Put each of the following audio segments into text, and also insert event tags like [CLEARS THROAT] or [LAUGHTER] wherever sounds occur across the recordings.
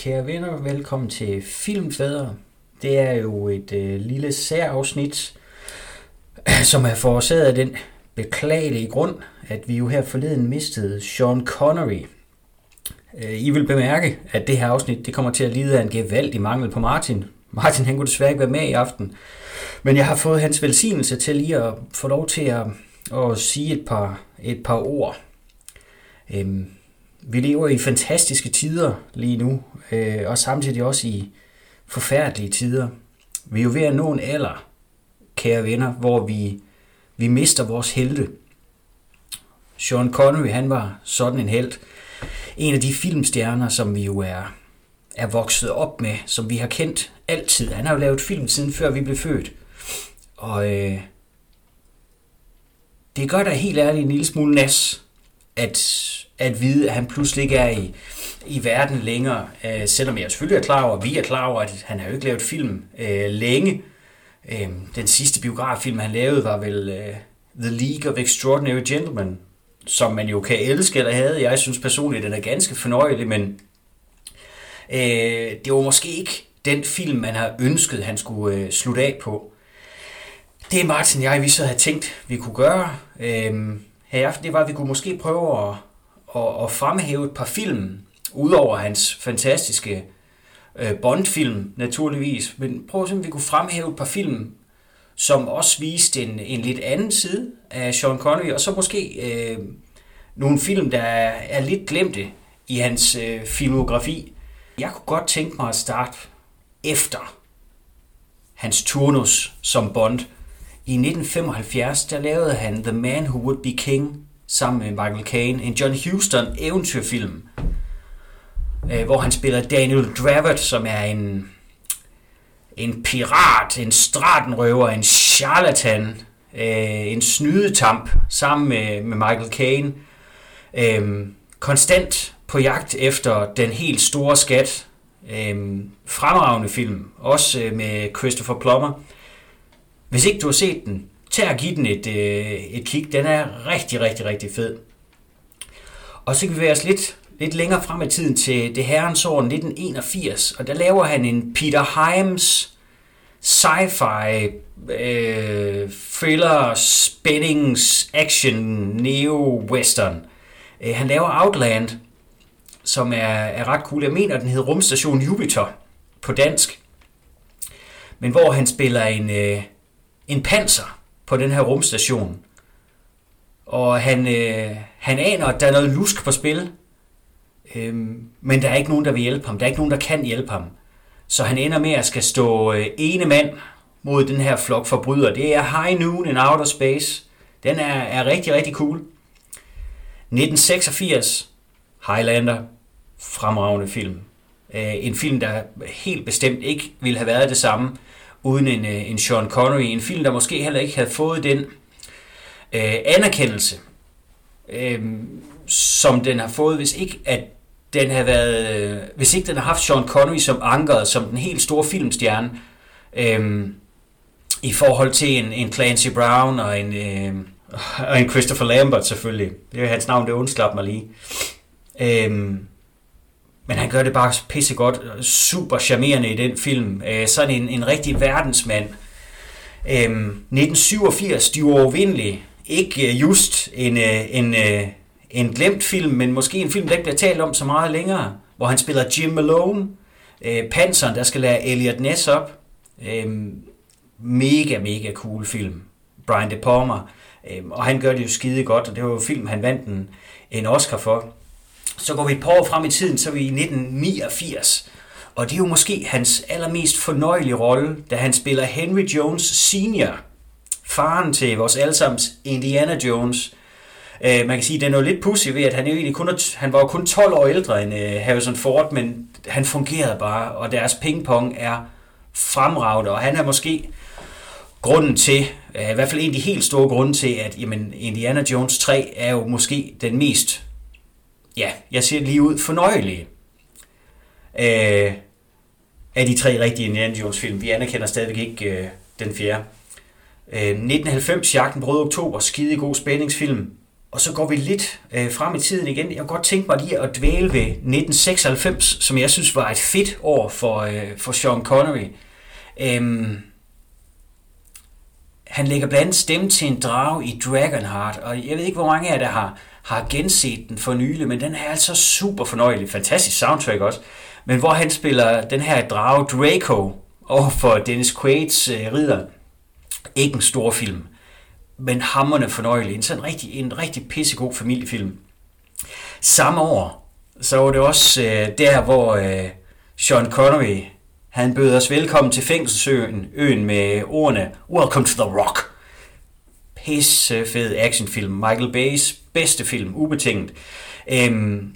Kære venner, velkommen til Filmfædre. Det er jo et øh, lille særafsnit, [CLEARS THROAT] som er forårsaget af den beklagelige grund, at vi jo her forleden mistede Sean Connery. Øh, I vil bemærke, at det her afsnit det kommer til at lide af en gevaldig mangel på Martin. Martin han kunne desværre ikke være med i aften, men jeg har fået hans velsignelse til lige at få lov til at, at sige et par, et par ord. Øhm, vi lever i fantastiske tider lige nu, øh, og samtidig også i forfærdelige tider. Vi er jo ved at nå en alder, kære venner, hvor vi, vi mister vores helte. Sean Connery, han var sådan en held. En af de filmstjerner, som vi jo er, er vokset op med, som vi har kendt altid. Han har jo lavet film siden før vi blev født. Og øh, det gør da helt ærligt en lille smule nas, at, at vide, at han pludselig ikke er i, i verden længere. Øh, selvom jeg selvfølgelig er klar over, at vi er klar over, at han har jo ikke lavet film øh, længe. Øh, den sidste biograffilm, han lavede, var vel øh, The League of Extraordinary Gentlemen, som man jo kan elske eller have. Jeg synes personligt, den er ganske fornøjelig, men øh, det var måske ikke den film, man har ønsket, han skulle øh, slutte af på. Det Martin og jeg, vi så havde tænkt, vi kunne gøre øh, her i aften, det var, at vi kunne måske prøve at, at, at fremhæve et par film, udover hans fantastiske øh, Bond-film naturligvis, men prøv at se, om vi kunne fremhæve et par film, som også viste en, en lidt anden side af Sean Connery, og så måske øh, nogle film, der er, er lidt glemte i hans øh, filmografi. Jeg kunne godt tænke mig at starte efter hans turnus som Bond. I 1975, der lavede han The Man Who Would Be King sammen med Michael Caine, en John Huston eventyrfilm, øh, hvor han spiller Daniel Dravert, som er en, en pirat, en stratenrøver, en charlatan, øh, en snydetamp sammen med, med Michael Caine. Øh, konstant på jagt efter den helt store skat. Øh, fremragende film, også øh, med Christopher Plummer. Hvis ikke du har set den, tag og giv den et, øh, et kig. Den er rigtig, rigtig, rigtig fed. Og så kan vi være os lidt, lidt længere frem i tiden til det herrens år 1981, og der laver han en Peter Himes sci-fi øh, thriller, spændings, action, neo-western. Øh, han laver Outland, som er, er ret cool. Jeg mener, den hedder Rumstation Jupiter på dansk. Men hvor han spiller en, øh, en panser på den her rumstation. Og han, øh, han aner, at der er noget lusk på spil. øh, men der er ikke nogen, der vil hjælpe ham. Der er ikke nogen, der kan hjælpe ham. Så han ender med at skal stå øh, ene mand mod den her flok forbrydere. Det er High Noon in Outer Space. Den er, er rigtig, rigtig cool. 1986, Highlander, fremragende film. Øh, en film, der helt bestemt ikke ville have været det samme uden en, øh, en Sean Connery. En film, der måske heller ikke havde fået den øh, anerkendelse, øh, som den har fået, hvis ikke at den har været, øh, hvis ikke den har haft Sean Connery som ankeret, som den helt store filmstjerne, øh, i forhold til en, en Clancy Brown og en, øh, og en Christopher Lambert selvfølgelig. Det er hans navn, det undslap mig lige. Øh, men han gør det bare pissegodt, øh, super charmerende i den film. Øh, sådan en, en rigtig verdensmand. Øh, 1987, De uovervindelige. Ikke øh, just en, øh, en, en glemt film, men måske en film, der ikke bliver talt om så meget længere. Hvor han spiller Jim Malone. Øh, Panseren, der skal lære Elliot Ness op. Øh, mega, mega cool film. Brian De Palma. Øh, og han gør det jo skide godt, og det var jo film, han vandt en, en Oscar for. Så går vi et par år frem i tiden, så er vi i 1989. Og det er jo måske hans allermest fornøjelige rolle, da han spiller Henry Jones Senior, faren til vores allesammens Indiana Jones. Uh, man kan sige, at det er noget lidt pussy ved, at han, jo egentlig kun er, han var jo kun 12 år ældre end uh, Harrison Ford, men han fungerede bare, og deres pingpong er fremragende, og han er måske grunden til, uh, i hvert fald en af de helt store grunde til, at jamen, Indiana Jones 3 er jo måske den mest ja, jeg ser lige ud fornøjelige øh, af de tre rigtige Indiana Jones film. Vi anerkender stadigvæk ikke øh, den fjerde. Øh, 1990, Jagten brød oktober, skide god spændingsfilm. og så går vi lidt øh, frem i tiden igen. Jeg kunne godt tænke mig lige at dvæle ved 1996, som jeg synes var et fedt år for, øh, for Sean Connery. Øhm, han lægger blandt andet stemme til en drage i Dragonheart, og jeg ved ikke, hvor mange af jer, der har, har genset den for nylig, men den er altså super fornøjelig. Fantastisk soundtrack også. Men hvor han spiller den her drage Draco over for Dennis Quaid's øh, ridder. Ikke en stor film, men hammerne fornøjelig. En sådan rigtig, en rigtig pissegod familiefilm. Samme år, så var det også øh, der, hvor øh, Sean Connery, han bød os velkommen til fængselsøen øen med ordene Welcome to the Rock. Pisse fed actionfilm. Michael Bay's bedste film, ubetinget. Øhm,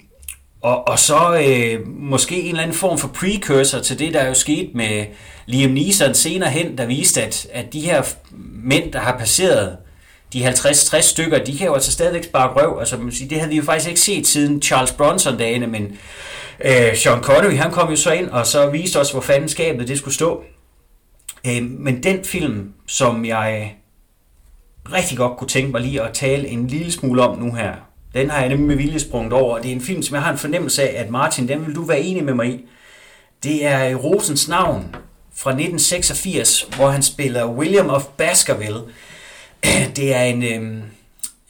og, og så øh, måske en eller anden form for precursor til det, der er jo sket med Liam Neeson senere hen, der viste, at, at de her mænd, der har passeret de 50-60 stykker, de kan jo altså stadigvæk sparke røv. Altså, man siger, det havde vi jo faktisk ikke set siden Charles Bronson-dagene, men øh, Sean Connery, han kom jo så ind, og så viste os, hvor fanden skabet det skulle stå. Øh, men den film, som jeg rigtig godt kunne tænke mig lige at tale en lille smule om nu her, den har jeg nemlig med vilje sprunget over, og det er en film, som jeg har en fornemmelse af, at Martin, den vil du være enig med mig i. Det er Rosens navn fra 1986, hvor han spiller William of Baskerville, [CLEARS THROAT] det er en, øhm,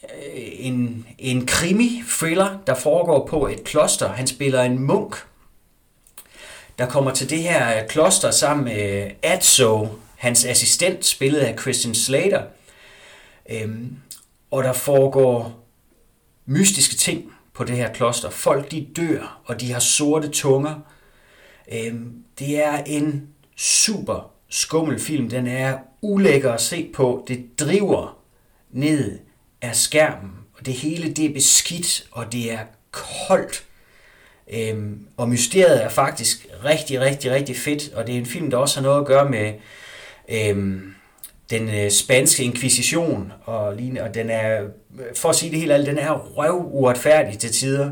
øh, en, en krimi-thriller, der foregår på et kloster. Han spiller en munk, der kommer til det her kloster sammen med Atso, hans assistent, spillet af Christian Slater. Øhm, og der foregår mystiske ting på det her kloster. Folk de dør, og de har sorte tunger. Øhm, det er en super skummel film. Den er ulækker at se på. Det driver ned af skærmen, og det hele det er beskidt, og det er koldt. Øhm, og mysteriet er faktisk rigtig, rigtig, rigtig fedt, og det er en film, der også har noget at gøre med øhm, den øh, spanske inkvisition, og, lignende, og den er, for at sige det helt alt, den er røv uretfærdig til tider.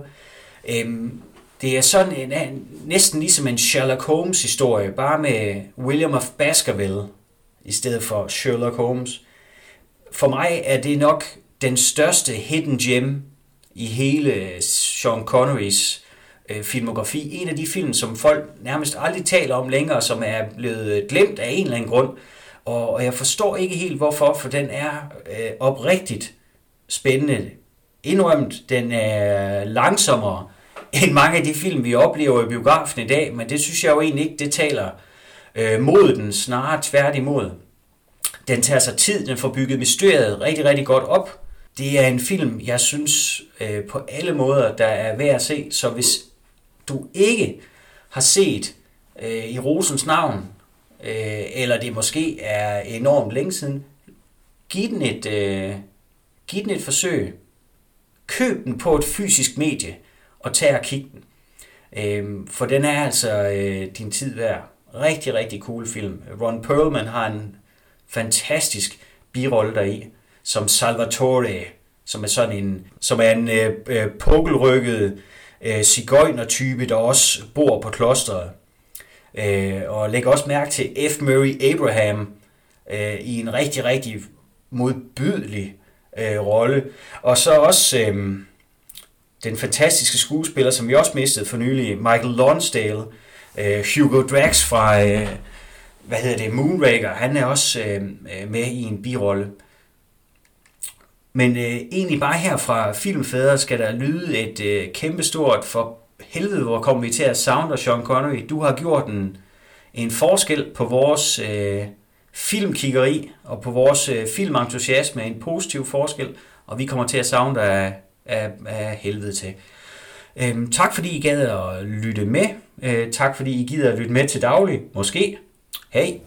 Øhm, det er sådan en, næsten ligesom en Sherlock Holmes historie, bare med William of Baskerville i stedet for Sherlock Holmes. For mig er det nok den største hidden gem i hele Sean Connerys øh, filmografi. En af de film, som folk nærmest aldrig taler om længere, som er blevet glemt af en eller anden grund. Og, og jeg forstår ikke helt hvorfor, for den er øh, oprigtigt spændende. Indrømt, den er langsommere end mange af de film, vi oplever i biografen i dag, men det synes jeg jo egentlig ikke, det taler øh, mod den, snarere tværtimod. Den tager sig tid, den får bygget mysteriet rigtig, rigtig godt op. Det er en film, jeg synes øh, på alle måder, der er værd at se, så hvis du ikke har set øh, i Rosens navn, øh, eller det måske er enormt længe siden, giv den et, øh, giv den et forsøg. Køb den på et fysisk medie og tag og kig den. Øh, for den er altså øh, din tid værd. Rigtig, rigtig cool film. Ron Perlman har en fantastisk birolle deri, som Salvatore, som er sådan en, som er en øh, øh pukkelrykket øh, cigøjner-type, der også bor på klosteret. Øh, og læg også mærke til F. Murray Abraham øh, i en rigtig, rigtig modbydelig øh, rolle. Og så også øh, den fantastiske skuespiller, som vi også mistede for nylig, Michael Lonsdale, øh, Hugo Drax fra, øh, hvad hedder det, Moonraker, han er også øh, øh med i en birolle. Men øh, egentlig bare her fra Filmfædre skal der lyde et øh, kæmpestort for helvede, hvor kommer vi til at savne Sean Connery. Du har gjort en, en forskel på vores øh, filmkiggeri og på vores øh, filmentusiasme, en positiv forskel, og vi kommer til at sounde af, af, af helvede til. Øhm, tak fordi I gad at lytte med. Øh, tak fordi I gider at lytte med til daglig. Måske. Hej.